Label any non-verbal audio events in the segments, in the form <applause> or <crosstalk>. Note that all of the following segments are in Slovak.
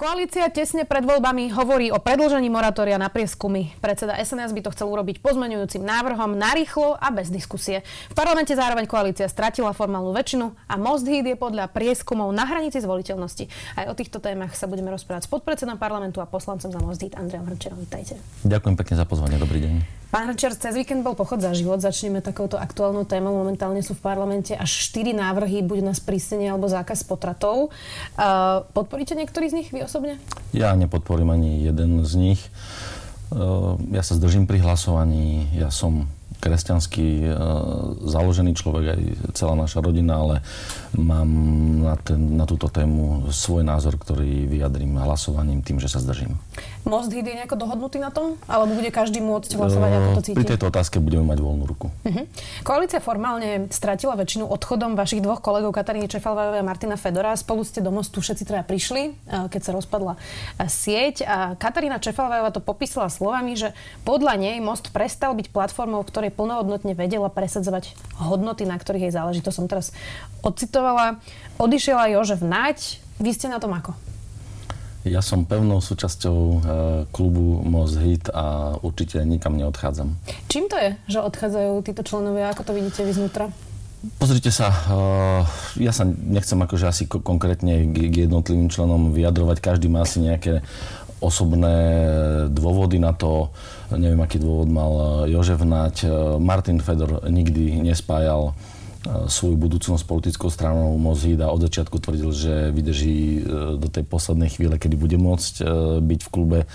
Koalícia tesne pred voľbami hovorí o predlžení moratória na prieskumy. Predseda SNS by to chcel urobiť pozmeňujúcim návrhom narýchlo a bez diskusie. V parlamente zároveň koalícia stratila formálnu väčšinu a Most Hit je podľa prieskumov na hranici zvoliteľnosti. Aj o týchto témach sa budeme rozprávať s podpredsedom parlamentu a poslancom za Most Hit Andreom Hrčerom. Vítajte. Ďakujem pekne za pozvanie. Dobrý deň. Pán Hrčer, cez víkend bol pochod za život. Začneme takouto aktuálnou témou. Momentálne sú v parlamente až 4 návrhy, buď na sprísnenie alebo zákaz potratov. Uh, podporíte niektorý z nich vy osobne? Ja nepodporím ani jeden z nich. Uh, ja sa zdržím pri hlasovaní. Ja som kresťanský e, založený človek, aj celá naša rodina, ale mám na, ten, na túto tému svoj názor, ktorý vyjadrím hlasovaním tým, že sa zdržím. Most Hit je nejako dohodnutý na tom? Alebo bude každý môcť hlasovať, ako to cíti? Pri tejto otázke budeme mať voľnú ruku. Uh-huh. Koalícia formálne stratila väčšinu odchodom vašich dvoch kolegov Kataríny Čefalvajovej a Martina Fedora. Spolu ste do mostu všetci teda prišli, e, keď sa rozpadla e, sieť. A Katarína Čefalvajová to popísala slovami, že podľa nej most prestal byť platformou, ktorej plnohodnotne vedela presadzovať hodnoty, na ktorých jej záleží. To som teraz odcitovala. Odišiel aj Jožef Nať. Vy ste na tom ako? Ja som pevnou súčasťou e, klubu Most Hit a určite nikam neodchádzam. Čím to je, že odchádzajú títo členovia? Ako to vidíte vy znútra? Pozrite sa, uh, ja sa nechcem akože asi konkrétne k jednotlivým členom vyjadrovať. Každý má asi nejaké osobné dôvody na to. Neviem, aký dôvod mal Jožef Nať. Martin Fedor nikdy nespájal svoju budúcnosť politickou stranou Mozida od začiatku tvrdil, že vydrží e, do tej poslednej chvíle, kedy bude môcť e, byť v klube e,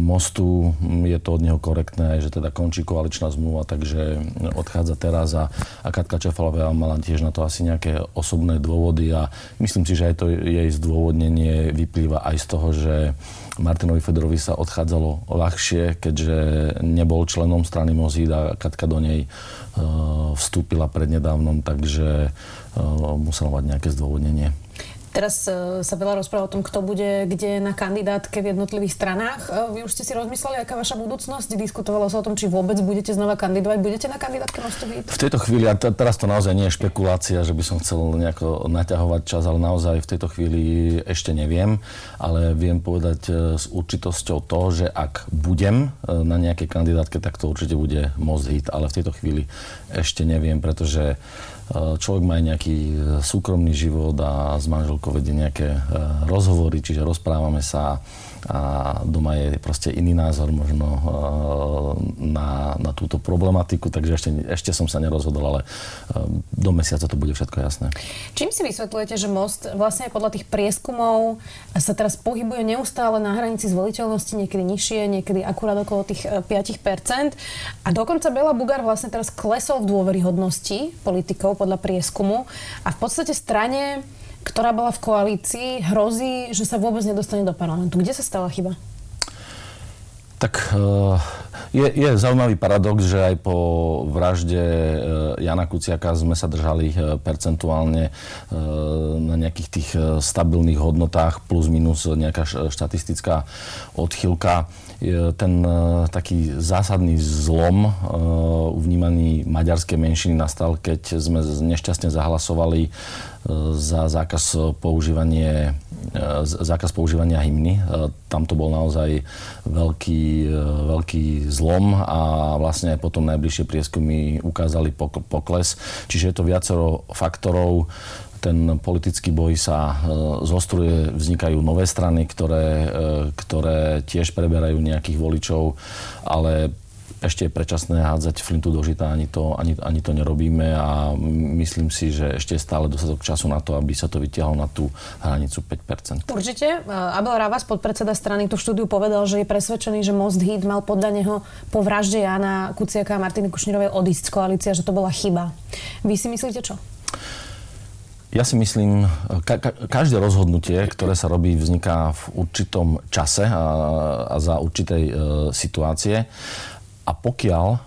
Mostu. Je to od neho korektné, že teda končí koaličná zmluva, takže odchádza teraz a, a Katka Čefalová mala tiež na to asi nejaké osobné dôvody a myslím si, že aj to jej zdôvodnenie vyplýva aj z toho, že Martinovi Fedorovi sa odchádzalo ľahšie, keďže nebol členom strany Mozid a Katka do nej vstúpila prednedávnom, takže musela mať nejaké zdôvodnenie. Teraz uh, sa veľa rozpráva o tom, kto bude kde na kandidátke v jednotlivých stranách. Uh, vy už ste si rozmysleli, aká vaša budúcnosť? Diskutovalo sa o tom, či vôbec budete znova kandidovať. Budete na kandidátke Mostu V tejto chvíli, a teraz to naozaj nie je špekulácia, že by som chcel nejako naťahovať čas, ale naozaj v tejto chvíli ešte neviem. Ale viem povedať uh, s určitosťou to, že ak budem na nejakej kandidátke, tak to určite bude Most Hit. Ale v tejto chvíli ešte neviem, pretože človek má aj nejaký e, súkromný život a s manželkou vedie nejaké e, rozhovory, čiže rozprávame sa a doma je proste iný názor možno na, na túto problematiku, takže ešte, ešte som sa nerozhodol, ale do mesiaca to bude všetko jasné. Čím si vysvetľujete, že Most vlastne podľa tých prieskumov sa teraz pohybuje neustále na hranici zvoliteľnosti, niekedy nižšie, niekedy akurát okolo tých 5%. A dokonca Bela Bugár vlastne teraz klesol v dôveryhodnosti politikov podľa prieskumu a v podstate strane, ktorá bola v koalícii, hrozí, že sa vôbec nedostane do parlamentu. Kde sa stala chyba? Tak uh je, je zaujímavý paradox, že aj po vražde e, Jana Kuciaka sme sa držali e, percentuálne na nejakých tých stabilných hodnotách plus minus nejaká štatistická odchylka. Ten taký zásadný zlom vnímaný maďarskej menšiny nastal, keď sme nešťastne zahlasovali za zákaz používania, zákaz používania hymny. Tam to bol naozaj veľký, veľký zlom a vlastne aj potom najbližšie prieskumy ukázali pokles. Čiže je to viacero faktorov ten politický boj sa e, zostruje, vznikajú nové strany, ktoré, e, ktoré tiež preberajú nejakých voličov, ale ešte je predčasné hádzať flintu do žita, ani to, ani, ani to nerobíme a myslím si, že ešte je stále dostatok času na to, aby sa to vytiahlo na tú hranicu 5%. Určite. Abel Ravas, podpredseda strany, tú štúdiu povedal, že je presvedčený, že Most Hit mal podľa neho po vražde Jana Kuciaka a Martiny Kušnírovej odísť z koalície, že to bola chyba. Vy si myslíte čo? Ja si myslím, ka- ka- každé rozhodnutie, ktoré sa robí, vzniká v určitom čase a, a za určitej e, situácie. A pokiaľ uh,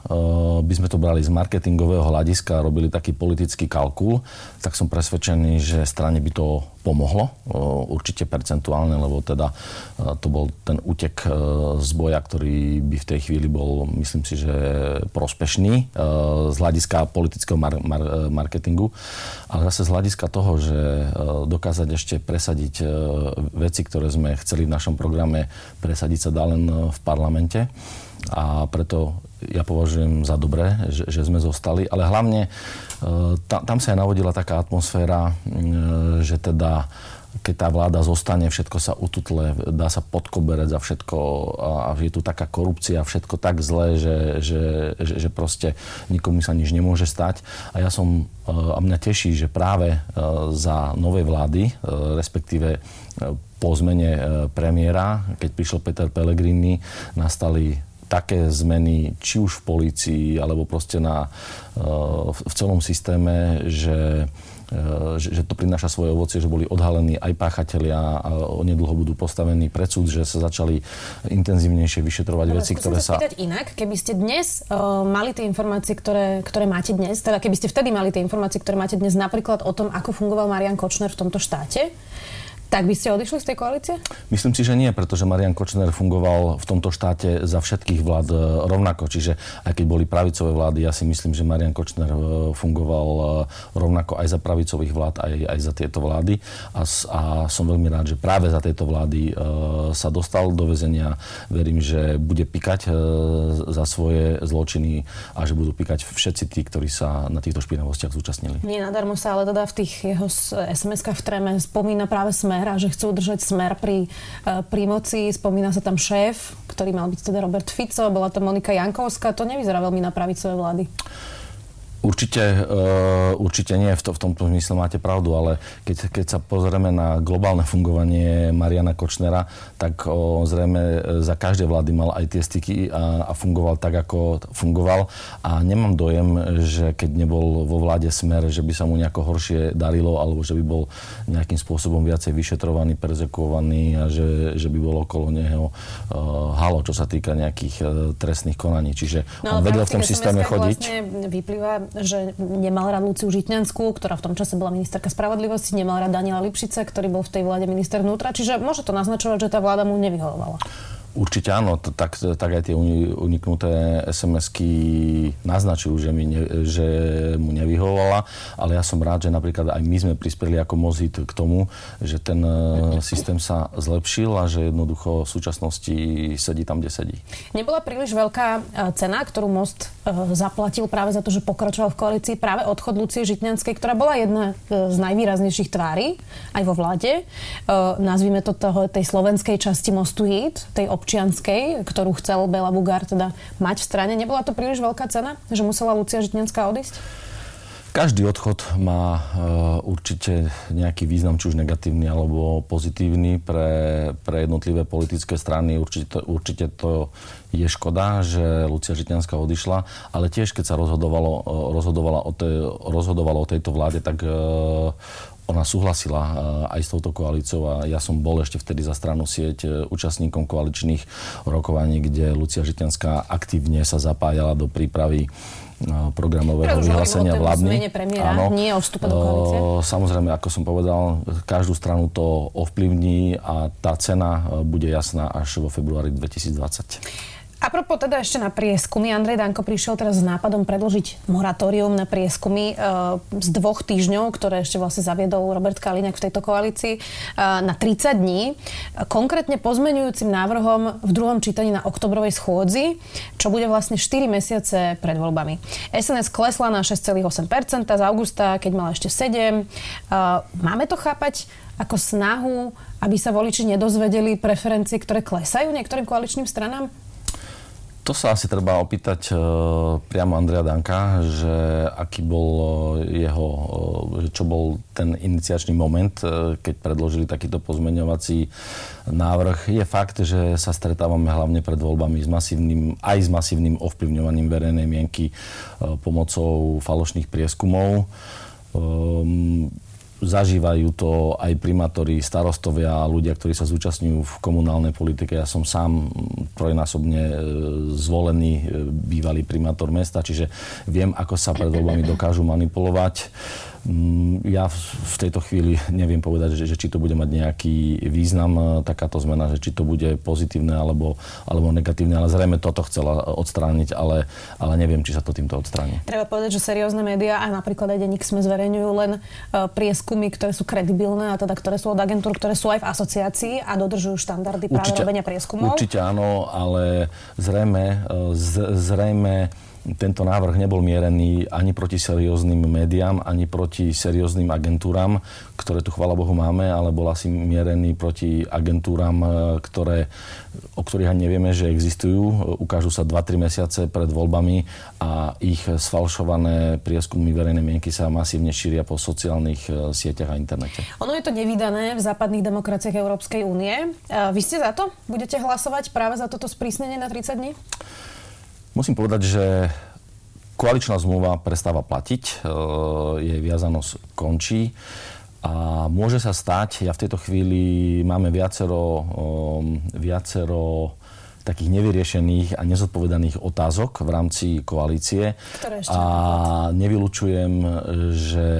by sme to brali z marketingového hľadiska a robili taký politický kalkul, tak som presvedčený, že strane by to pomohlo, uh, určite percentuálne, lebo teda uh, to bol ten útek uh, z boja, ktorý by v tej chvíli bol, myslím si, že prospešný uh, z hľadiska politického mar- mar- marketingu, ale zase z hľadiska toho, že uh, dokázať ešte presadiť uh, veci, ktoré sme chceli v našom programe presadiť sa dá len v parlamente a preto ja považujem za dobré, že, že sme zostali, ale hlavne e, tam, tam sa aj navodila taká atmosféra, e, že teda keď tá vláda zostane, všetko sa ututle, dá sa pod koberec a všetko a je tu taká korupcia, všetko tak zlé, že, že, že, že proste nikomu sa nič nemôže stať. A ja som, e, a mňa teší, že práve za novej vlády, respektíve po zmene premiéra, keď prišiel Peter Pellegrini, nastali také zmeny, či už v polícii, alebo proste na, eh, v celom systéme, že eh, že, že to prináša svoje ovocie, že boli odhalení aj páchatelia a onedlho budú postavení pred súd, že sa začali intenzívnejšie vyšetrovať Ale veci, ktoré sa... spýtať inak, keby ste dnes uh, mali tie informácie, ktoré, ktoré máte dnes, teda keby ste vtedy mali tie informácie, ktoré máte dnes napríklad o tom, ako fungoval Marian Kočner v tomto štáte, tak by ste odišli z tej koalície? Myslím si, že nie, pretože Marian Kočner fungoval v tomto štáte za všetkých vlád e, rovnako. Čiže aj keď boli pravicové vlády, ja si myslím, že Marian Kočner e, fungoval e, rovnako aj za pravicových vlád, aj, aj za tieto vlády. A, a som veľmi rád, že práve za tieto vlády sa dostal do väzenia. Verím, že bude pikať za svoje zločiny a že budú pikať všetci tí, ktorí sa na týchto špinavostiach zúčastnili. Nie nadarmo sa ale teda v tých jeho SMS-kách v tréme spomína práve smer smer že chcú udržať smer pri, e, pri moci. Spomína sa tam šéf, ktorý mal byť teda Robert Fico, bola to Monika Jankovská. To nevyzerá veľmi na pravicové vlády. Určite, uh, určite nie, v, to, v tomto zmysle máte pravdu, ale keď, keď sa pozrieme na globálne fungovanie Mariana Kočnera, tak o, zrejme za každé vlády mal aj tie styky a, a fungoval tak, ako fungoval. A nemám dojem, že keď nebol vo vláde smer, že by sa mu nejako horšie darilo, alebo že by bol nejakým spôsobom viacej vyšetrovaný, perzekuovaný a že, že by bolo okolo neho uh, halo, čo sa týka nejakých uh, trestných konaní. Čiže no, on vedel v tom systéme chodiť. Vlastne vyplýva že nemal rád Luciu Žitňanskú, ktorá v tom čase bola ministerka spravodlivosti, nemal rád Daniela Lipšice, ktorý bol v tej vláde minister vnútra, čiže môže to naznačovať, že tá vláda mu nevyhovovala. Určite áno, tak, tak aj tie uniknuté SMS-ky naznačujú, že, mi ne, že mu nevyhovovala, ale ja som rád, že napríklad aj my sme prispeli ako Mozit k tomu, že ten e, systém sa zlepšil a že jednoducho v súčasnosti sedí tam, kde sedí. Nebola príliš veľká e, cena, ktorú Most e, zaplatil práve za to, že pokračoval v koalícii práve odchod Lucie Žitňanskej, ktorá bola jedna z najvýraznejších tvári aj vo vláde. Nazvime to toho, tej slovenskej časti Mostu Hit, tej občianskej, ktorú chcel Bela Bugár teda mať v strane. Nebola to príliš veľká cena, že musela Lucia Žitňanská odísť? Každý odchod má uh, určite nejaký význam, či už negatívny alebo pozitívny pre, pre jednotlivé politické strany. Určite, určite to je škoda, že Lucia Žitňanská odišla, ale tiež keď sa rozhodovalo, uh, rozhodovala o tej, rozhodovalo o tejto vláde, tak uh, ona súhlasila eh, aj s touto koalíciou a ja som bol ešte vtedy za stranu sieť eh, účastníkom koaličných rokovaní, kde Lucia Žitňanská aktívne sa zapájala do prípravy eh, programového vyhlásenia vládny. Áno. Nie o vstupe do koalície. Samozrejme, ako som povedal, každú stranu to ovplyvní a tá cena bude jasná až vo februári 2020. A propos teda ešte na prieskumy. Andrej Danko prišiel teraz s nápadom predložiť moratórium na prieskumy e, z dvoch týždňov, ktoré ešte vlastne zaviedol Robert Kaliňák v tejto koalícii, e, na 30 dní. Konkrétne pozmenujúcim návrhom v druhom čítaní na oktobrovej schôdzi, čo bude vlastne 4 mesiace pred voľbami. SNS klesla na 6,8% z augusta, keď mala ešte 7. E, máme to chápať ako snahu, aby sa voliči nedozvedeli preferencie, ktoré klesajú niektorým koaličným stranám? To sa asi treba opýtať uh, priamo Andrea Danka, že aký bol e, jeho, uh, čo bol ten iniciačný moment, keď predložili takýto pozmeňovací návrh. Je fakt, že sa stretávame hlavne pred voľbami s masívnym, aj s masívnym ovplyvňovaním verejnej mienky pomocou falošných prieskumov. Um, zažívajú to aj primátori, starostovia, ľudia, ktorí sa zúčastňujú v komunálnej politike. Ja som sám trojnásobne e, zvolený e, bývalý primátor mesta, čiže viem, ako sa pred voľbami dokážu manipulovať. Mm, ja v tejto chvíli <laughs> neviem povedať, že, že či to bude mať nejaký význam, e, takáto zmena, že či to bude pozitívne alebo, alebo negatívne, ale zrejme toto chcela odstrániť, ale, ale neviem, či sa to týmto odstráni. Treba povedať, že seriózne médiá a napríklad aj denník sme zverejňujú len uh, prieskumy, ktoré sú kredibilné a teda ktoré sú od agentúr, ktoré sú aj v asociácii a dodržujú štandardy práve určite, robenia prieskumov. Určite áno, ale zrejme, e, z, zrejme tento návrh nebol mierený ani proti serióznym médiám, ani proti serióznym agentúram, ktoré tu, chvala Bohu, máme, ale bol asi mierený proti agentúram, e, ktoré, o ktorých ani nevieme, že existujú. Ukážu sa 2-3 mesiace pred voľbami a ich sfalšované prieskumy verejnej mienky sa masívne šíria po sociálnych e, sieťach a internete. Ono je to nevydané v západných demokraciách Európskej únie. E, vy ste za to? Budete hlasovať práve za toto sprísnenie na 30 dní? Musím povedať, že koaličná zmluva prestáva platiť, e, jej viazanosť končí a môže sa stať, ja v tejto chvíli máme viacero, viacero takých nevyriešených a nezodpovedaných otázok v rámci koalície. A nevylučujem, že,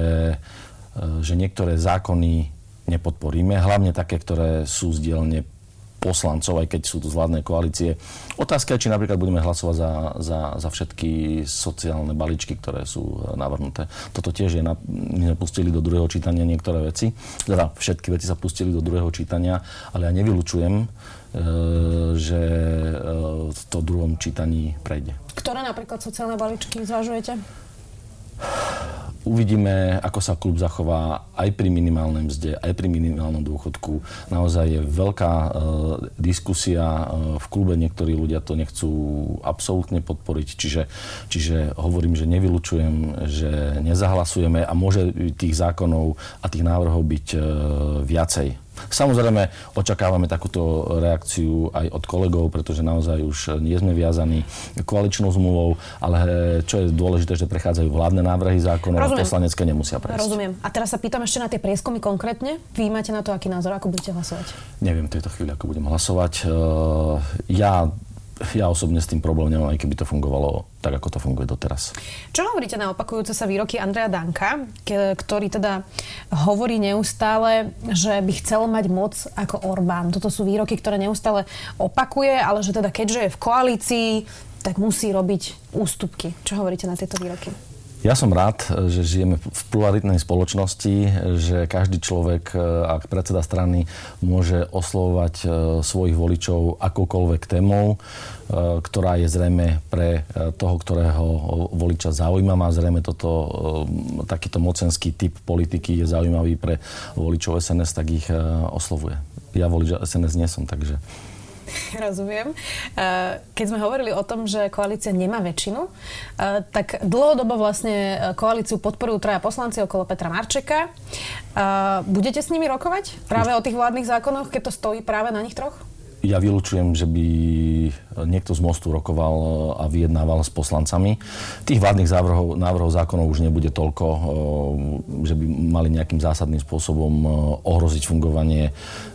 že niektoré zákony nepodporíme, hlavne také, ktoré sú z dielne poslancov, aj keď sú tu z vládnej koalície. Otázka je, či napríklad budeme hlasovať za, za, za všetky sociálne balíčky, ktoré sú navrhnuté. Toto tiež je, na, my sme pustili do druhého čítania niektoré veci, teda všetky veci sa pustili do druhého čítania, ale ja nevylučujem, e, že e, to v druhom čítaní prejde. Ktoré napríklad sociálne balíčky zvažujete? Uvidíme, ako sa klub zachová aj pri minimálnej mzde, aj pri minimálnom dôchodku. Naozaj je veľká e, diskusia e, v klube, niektorí ľudia to nechcú absolútne podporiť, čiže, čiže hovorím, že nevylučujem, že nezahlasujeme a môže tých zákonov a tých návrhov byť e, viacej. Samozrejme, očakávame takúto reakciu aj od kolegov, pretože naozaj už nie sme viazaní koaličnou zmluvou, ale čo je dôležité, že prechádzajú vládne návrhy zákonov a poslanecké nemusia prejsť. Rozumiem. A teraz sa pýtam ešte na tie prieskumy konkrétne. Vy máte na to aký názor, ako budete hlasovať? Neviem v tejto chvíli, ako budem hlasovať. Uh, ja ja osobne s tým problém nemám, aj keby to fungovalo tak, ako to funguje doteraz. Čo hovoríte na opakujúce sa výroky Andreja Danka, ktorý teda hovorí neustále, že by chcel mať moc ako Orbán. Toto sú výroky, ktoré neustále opakuje, ale že teda keďže je v koalícii, tak musí robiť ústupky. Čo hovoríte na tieto výroky? Ja som rád, že žijeme v pluralitnej spoločnosti, že každý človek, e, ak predseda strany, môže oslovovať e, svojich voličov akoukoľvek témou, e, ktorá je zrejme pre toho, ktorého voliča zaujíma. Má zrejme toto, takýto mocenský typ politiky je zaujímavý pre voličov SNS, tak ich oslovuje. Ja volič SNS nie som, takže... <laughs> Rozumiem. Eh, keď sme hovorili o tom, že koalícia nemá väčšinu, eh, tak dlhodobo vlastne eh, koalíciu podporujú traja poslanci okolo Petra Marčeka. Budete s nimi rokovať práve o tých vládnych zákonoch, keď to stojí práve na nich troch? Ja vylúčujem, že by niekto z Mostu rokoval a vyjednával s poslancami. Tých vládnych návrhov, návrhov zákonov už nebude toľko, že by mali nejakým zásadným spôsobom ohroziť fungovanie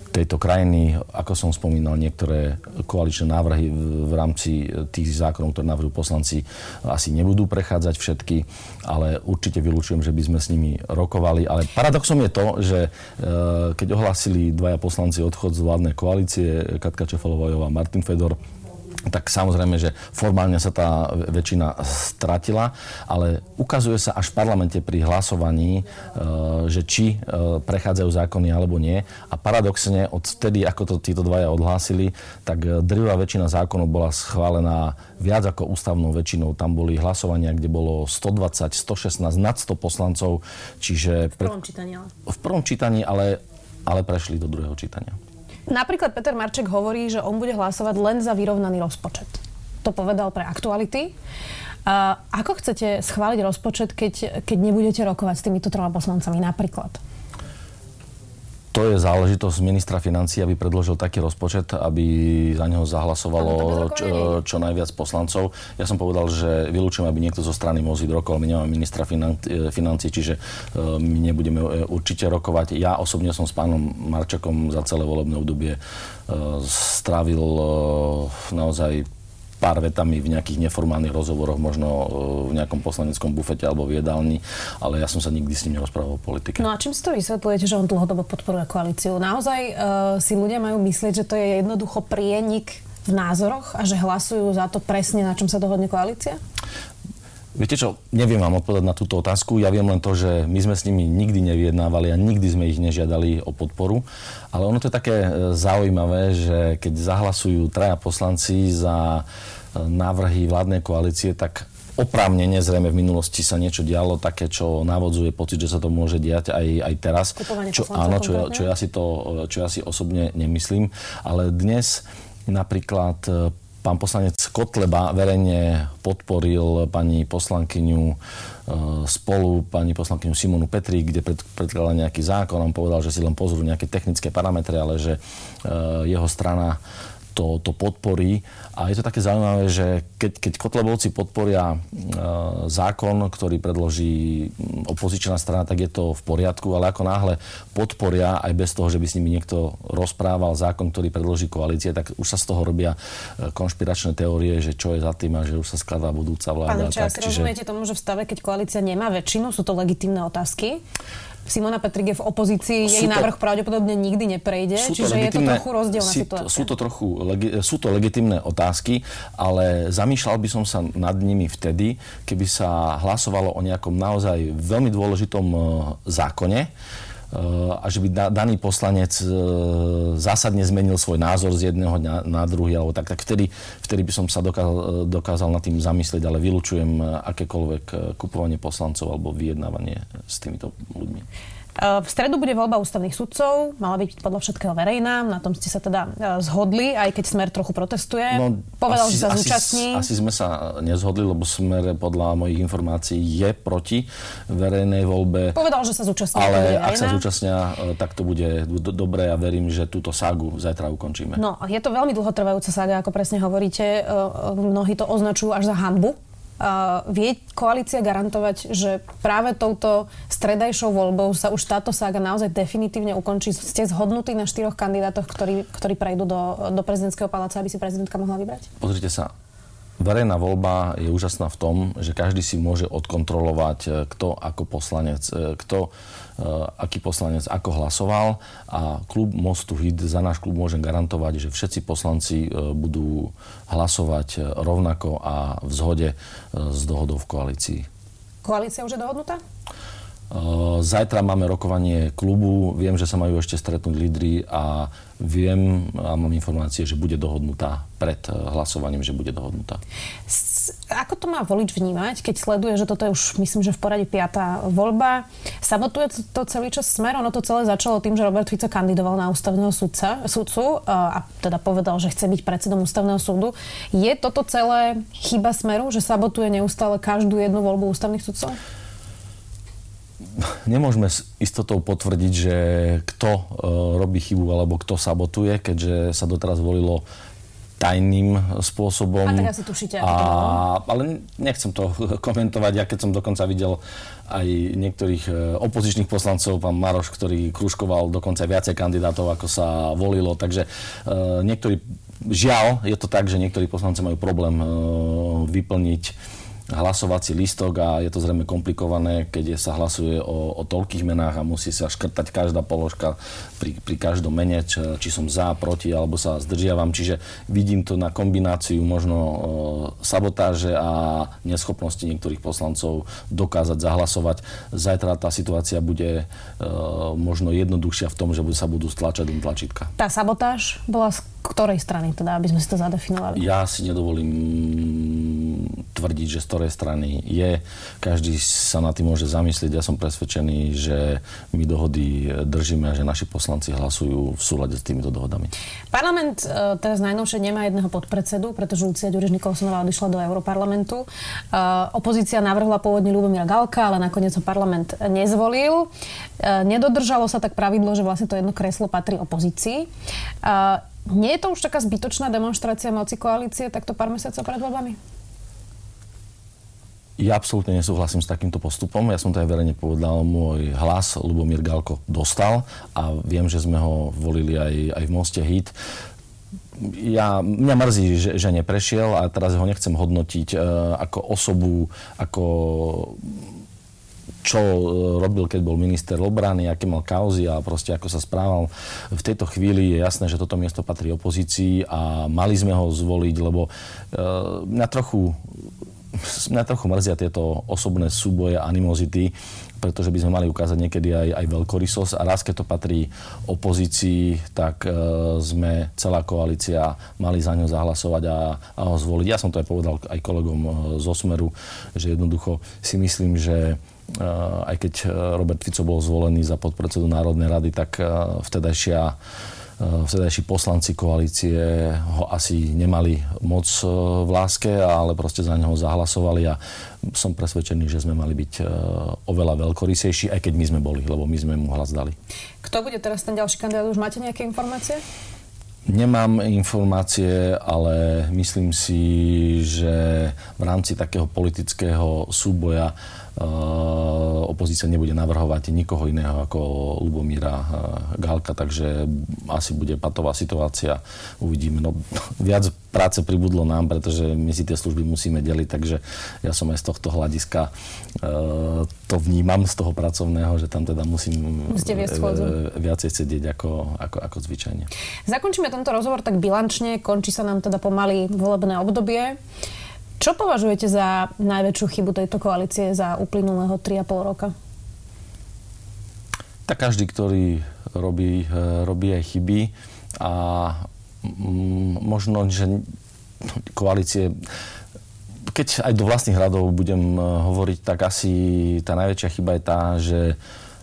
tejto krajiny, ako som spomínal, niektoré koaličné návrhy v rámci tých zákonov, ktoré navrhujú poslanci, asi nebudú prechádzať všetky, ale určite vylúčujem, že by sme s nimi rokovali. Ale paradoxom je to, že e, keď ohlásili dvaja poslanci odchod z vládnej koalície, Katka Čefalovajová a Martin Fedor, tak samozrejme, že formálne sa tá väčšina stratila, ale ukazuje sa až v parlamente pri hlasovaní, e, že či e, prechádzajú zákony alebo nie. A paradoxne, od vtedy, ako to títo dvaja odhlásili, tak drvá väčšina zákonov bola schválená viac ako ústavnou väčšinou. Tam boli hlasovania, kde bolo 120, 116, nad 100 poslancov. Čiže v prvom čítaní. V prvom čítaní, ale, ale prešli do druhého čítania. Napríklad Peter Marček hovorí, že on bude hlasovať len za vyrovnaný rozpočet. To povedal pre aktuality. Uh, ako chcete schváliť rozpočet, keď, keď nebudete rokovať s týmito troma poslancami napríklad? To je záležitosť ministra financí, aby predložil taký rozpočet, aby za neho zahlasovalo čo, čo najviac poslancov. Ja som povedal, že vylúčujem, aby niekto zo strany môcť rokoval. My nemáme ministra financí, čiže my nebudeme určite rokovať. Ja osobne som s pánom Marčakom za celé volebné obdobie strávil naozaj pár vetami v nejakých neformálnych rozhovoroch, možno e, v nejakom poslaneckom bufete alebo v jedálni, ale ja som sa nikdy s ním nerozprával o politike. No a čím si to vysvetľujete, že on dlhodobo podporuje koalíciu? Naozaj uh, si ľudia majú myslieť, že to je jednoducho prienik v názoroch a že hlasujú za to presne, na čom sa dohodne koalícia? Viete čo, neviem vám odpovedať na túto otázku. Ja viem len to, že my sme s nimi nikdy nevyjednávali a nikdy sme ich nežiadali o podporu. Ale ono to je také e, zaujímavé, že keď zahlasujú traja poslanci za e, návrhy vládnej koalície, tak oprávnene, zrejme v minulosti sa niečo dialo také, čo navodzuje pocit, že sa to môže diať aj, aj teraz. Čo, áno, čo, čo, ja si to, čo ja si osobne nemyslím. Ale dnes napríklad e, pán poslanec Kotleba verejne podporil pani poslankyňu e, spolu, pani poslankyňu Simonu Petri, kde pred, predkladal nejaký zákon. On povedal, že si len pozrú nejaké technické parametre, ale že e, jeho strana to, to podporí. A je to také zaujímavé, že keď, keď Kotlebovci podporia e, zákon, ktorý predloží opozičná strana, tak je to v poriadku, ale ako náhle podporia aj bez toho, že by s nimi niekto rozprával zákon, ktorý predloží koalície, tak už sa z toho robia e, konšpiračné teórie, že čo je za tým a že už sa skladá budúca vláda. Pán Čas, čiže... rozumiete tomu, že v stave, keď koalícia nemá väčšinu, sú to legitimné otázky? Simona Petrik je v opozícii, sú jej to, návrh pravdepodobne nikdy neprejde, čiže je to trochu rozdielna si, situácia. Sú to, trochu, sú to legitimné otázky, ale zamýšľal by som sa nad nimi vtedy, keby sa hlasovalo o nejakom naozaj veľmi dôležitom e, zákone, a že by daný poslanec e, zásadne zmenil svoj názor z jedného dňa na druhý, alebo tak, tak vtedy, vtedy by som sa dokázal, dokázal nad tým zamyslieť, ale akékoľvek e, kupovanie poslancov alebo vyjednávanie s týmito ľuďmi. V stredu bude voľba ústavných sudcov, mala byť podľa všetkého verejná, na tom ste sa teda e, zhodli, aj keď Smer trochu protestuje. No, Povedal, asi, že sa zúčastní. Asi, asi sme sa nezhodli, lebo Smer podľa mojich informácií je proti verejnej voľbe. Povedal, že sa zúčastní. Ale ak sa zúčastnia, e, tak to bude do, dobré a verím, že túto ságu zajtra ukončíme. No, je to veľmi dlhotrvajúca sága, ako presne hovoríte. E, mnohí to označujú až za hanbu vie koalícia garantovať, že práve touto stredajšou voľbou sa už táto sága naozaj definitívne ukončí? Ste zhodnutí na štyroch kandidátoch, ktorí, ktorí prejdú do, do prezidentského paláca, aby si prezidentka mohla vybrať? Pozrite sa, verejná voľba je úžasná v tom, že každý si môže odkontrolovať, e, kto ako poslanec, e, kto Eh, aký poslanec ako hlasoval a klub Mostu Hit, za náš klub môžem garantovať, že všetci poslanci budú hlasovať rovnako a v zhode s dohodou v koalícii. Koalícia už je dohodnutá? Zajtra máme rokovanie klubu, viem, že sa majú ešte stretnúť lídry a viem a mám informácie, že bude dohodnutá pred hlasovaním, že bude dohodnutá. Ako to má volič vnímať, keď sleduje, že toto je už, myslím, že v poradí piatá voľba? Sabotuje to celý čas smer? Ono to celé začalo tým, že Robert Fico kandidoval na ústavného sudca, sudcu a teda povedal, že chce byť predsedom ústavného súdu. Je toto celé chyba smeru, že sabotuje neustále každú jednu voľbu ústavných sudcov? Nemôžeme s istotou potvrdiť, že kto uh, robí chybu alebo kto sabotuje, keďže sa doteraz volilo tajným spôsobom. A tak asi tušíte, a, Ale nechcem to <laughs> komentovať. Ja keď som dokonca videl aj niektorých e, opozičných poslancov, pán Maroš, ktorý kružkoval dokonca viacej kandidátov, ako sa volilo. Takže uh, niektorí, žiaľ, je to tak, že niektorí poslanci majú problém uh, vyplniť hlasovací listok a je to zrejme komplikované, keď sa hlasuje o, o toľkých menách a musí sa škrtať každá položka pri, pri každom mene, či, či som za, proti alebo sa zdržiavam. Čiže vidím to na kombináciu možno e, sabotáže a neschopnosti niektorých poslancov dokázať zahlasovať. Zajtra tá situácia bude e, možno jednoduchšia v tom, že sa budú stlačať len tlačítka. Tá sabotáž bola z ktorej strany, teda, aby sme si to zadefinovali? Ja si nedovolím tvrdiť, že z ktorej strany je. Každý sa na tým môže zamyslieť. Ja som presvedčený, že my dohody držíme a že naši poslanci hlasujú v súlade s týmito dohodami. Parlament e, teraz najnovšie nemá jedného podpredsedu, pretože Lucia Ďuriš Nikolsonová odišla do Európarlamentu. E, opozícia navrhla pôvodne Ľubomíra Galka, ale nakoniec ho parlament nezvolil. E, nedodržalo sa tak pravidlo, že vlastne to jedno kreslo patrí opozícii. Nie je to už taká zbytočná demonstrácia moci koalície takto pár mesiacov pred voľbami? Ja absolútne nesúhlasím s takýmto postupom. Ja som to aj verejne povedal, môj hlas Lubomír Galko dostal a viem, že sme ho volili aj, aj v Moste Hit. Ja, mňa mrzí, že, že neprešiel a teraz ho nechcem hodnotiť e, ako osobu, ako čo e, robil, keď bol minister obrany, aké mal kauzy a proste ako sa správal. V tejto chvíli je jasné, že toto miesto patrí opozícii a mali sme ho zvoliť, lebo e, mňa trochu mňa trochu mrzia tieto osobné súboje, animozity, pretože by sme mali ukázať niekedy aj, aj veľkorysosť a raz, keď to patrí opozícii, tak e, sme, celá koalícia, mali za ňo zahlasovať a, a ho zvoliť. Ja som to aj povedal aj kolegom e, z Osmeru, že jednoducho si myslím, že e, aj keď Robert Fico bol zvolený za podpredsedu Národnej rady, tak e, vtedajšia vtedajší poslanci koalície ho asi nemali moc eh, v láske, ale proste za neho zahlasovali a som presvedčený, že sme mali byť eh, oveľa veľkorysejší, aj keď my sme boli, lebo my sme mu hlas dali. Kto bude teraz ten ďalší kandidát? Už máte nejaké informácie? Nemám informácie, ale myslím si, že v rámci takého politického súboja Eh, opozícia nebude navrhovať nikoho iného ako Lubomíra eh, Galka, takže asi bude patová situácia. Uvidíme. No, <laughs> viac práce pribudlo nám, pretože my si tie služby musíme deliť, takže ja som aj z tohto hľadiska uh, to vnímam z toho pracovného, že tam teda musím viacej sedieť ako, ako, ako zvyčajne. Zakončíme tento rozhovor tak bilančne, končí sa nám teda pomaly volebné obdobie. Čo považujete za najväčšiu chybu tejto koalície za uplynulého 3,5 roka? Tak každý, ktorý robí, eh, robí aj chyby a možno, že koalície keď aj do vlastných radov budem eh, hovoriť, tak asi tá najväčšia chyba je tá, že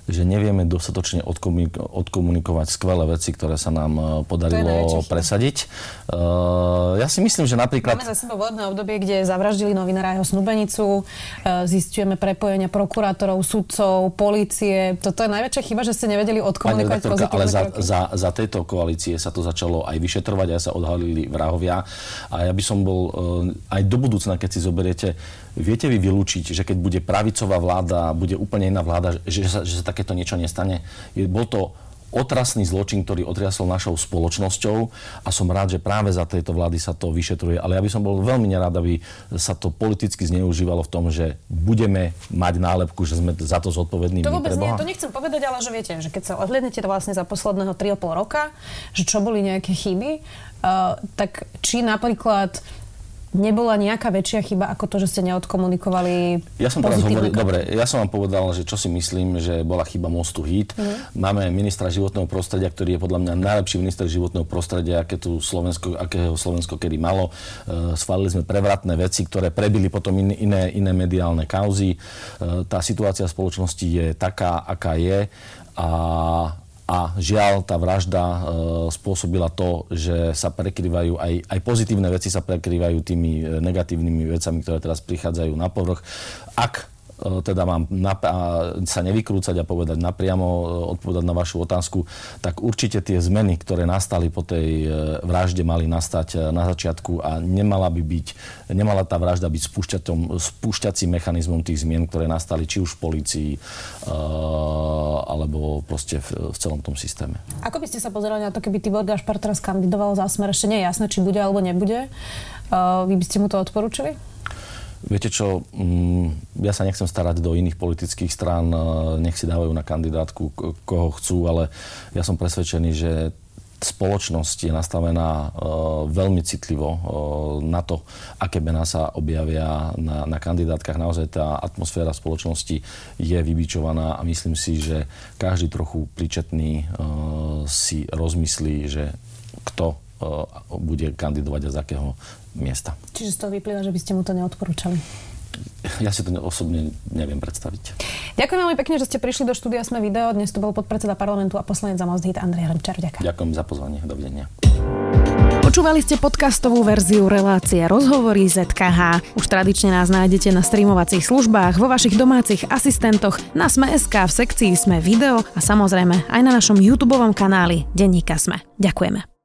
že nevieme dostatočne odkomunikovať skvelé veci, ktoré sa nám e, podarilo presadiť. Uh, ja si myslím, že napríklad... Máme za sebou vodné obdobie, kde zavraždili novinára jeho snubenicu, uh, zistujeme prepojenia prokurátorov, sudcov, polície. Toto je najväčšia chyba, že ste nevedeli odkomunikovať pozitívne ale za, za, za tejto koalície sa to začalo aj vyšetrovať, aj sa odhalili vrahovia. A ja by som bol uh, aj do budúcna, keď si zoberiete Viete vy vylúčiť, že keď bude pravicová vláda, bude úplne iná vláda, že sa, že sa takéto niečo nestane? Je, bol to otrasný zločin, ktorý otriasol našou spoločnosťou a som rád, že práve za tejto vlády sa to vyšetruje. Ale ja by som bol veľmi nerád, aby sa to politicky zneužívalo v tom, že budeme mať nálepku, že sme za to zodpovední. To vôbec nie, to nechcem povedať, ale že viete, že keď sa odhľadnete vlastne za posledného 3,5 roka, že čo boli nejaké chyby, uh, tak či napríklad nebola nejaká väčšia chyba ako to, že ste neodkomunikovali Ja som teraz hovoril, dobre, ja som vám povedal, že čo si myslím, že bola chyba Mostu HIT. Mm. Máme ministra životného prostredia, ktorý je podľa mňa najlepší minister životného prostredia, aké tu Slovensko, akého Slovensko kedy malo. Uh, schválili sme prevratné veci, ktoré prebili potom in, iné, iné mediálne kauzy. Uh, tá situácia v spoločnosti je taká, aká je a a žiaľ, tá vražda e, spôsobila to, že sa prekrývajú aj, aj pozitívne veci sa prekrývajú tými e, negatívnymi vecami, ktoré teraz prichádzajú na povrch. Ak teda mám nap- sa nevykrúcať a povedať napriamo, e, odpovedať na vašu otázku, tak určite tie zmeny, ktoré nastali po tej e, vražde, mali nastať na začiatku a nemala by byť, nemala tá vražda byť spúšťacím mechanizmom tých zmien, ktoré nastali či už v policii, alebo proste v, v celom tom systéme. Ako by ste sa pozerali na to, keby Tibor Gašpar teraz kandidoval za smer? Ešte nie je jasné, či bude alebo nebude. Vy by ste mu to odporúčili? Viete čo, mm, ja sa nechcem starať do iných politických strán, e, nech si dávajú na kandidátku koho chcú, ale ja som presvedčený, že spoločnosť je nastavená uh, veľmi citlivo uh, na to, aké mená sa objavia na, na kandidátkach. Naozaj tá atmosféra spoločnosti je vybičovaná a myslím si, že každý trochu príčetný uh, si rozmyslí, že kto bude kandidovať a z akého miesta. Čiže z toho vyplýva, že by ste mu to neodporúčali? Ja si to osobne neviem predstaviť. Ďakujem veľmi pekne, že ste prišli do štúdia Sme video. Dnes to bol podpredseda parlamentu a poslanec za Most Hit Andrej Hrnčar. Ďakujem. Ďakujem za pozvanie. Dovidenia. Počúvali ste podcastovú verziu relácie Rozhovory ZKH. Už tradične nás nájdete na streamovacích službách, vo vašich domácich asistentoch, na Sme.sk, v sekcii Sme video a samozrejme aj na našom YouTube kanáli Denníka Sme. Ďakujeme.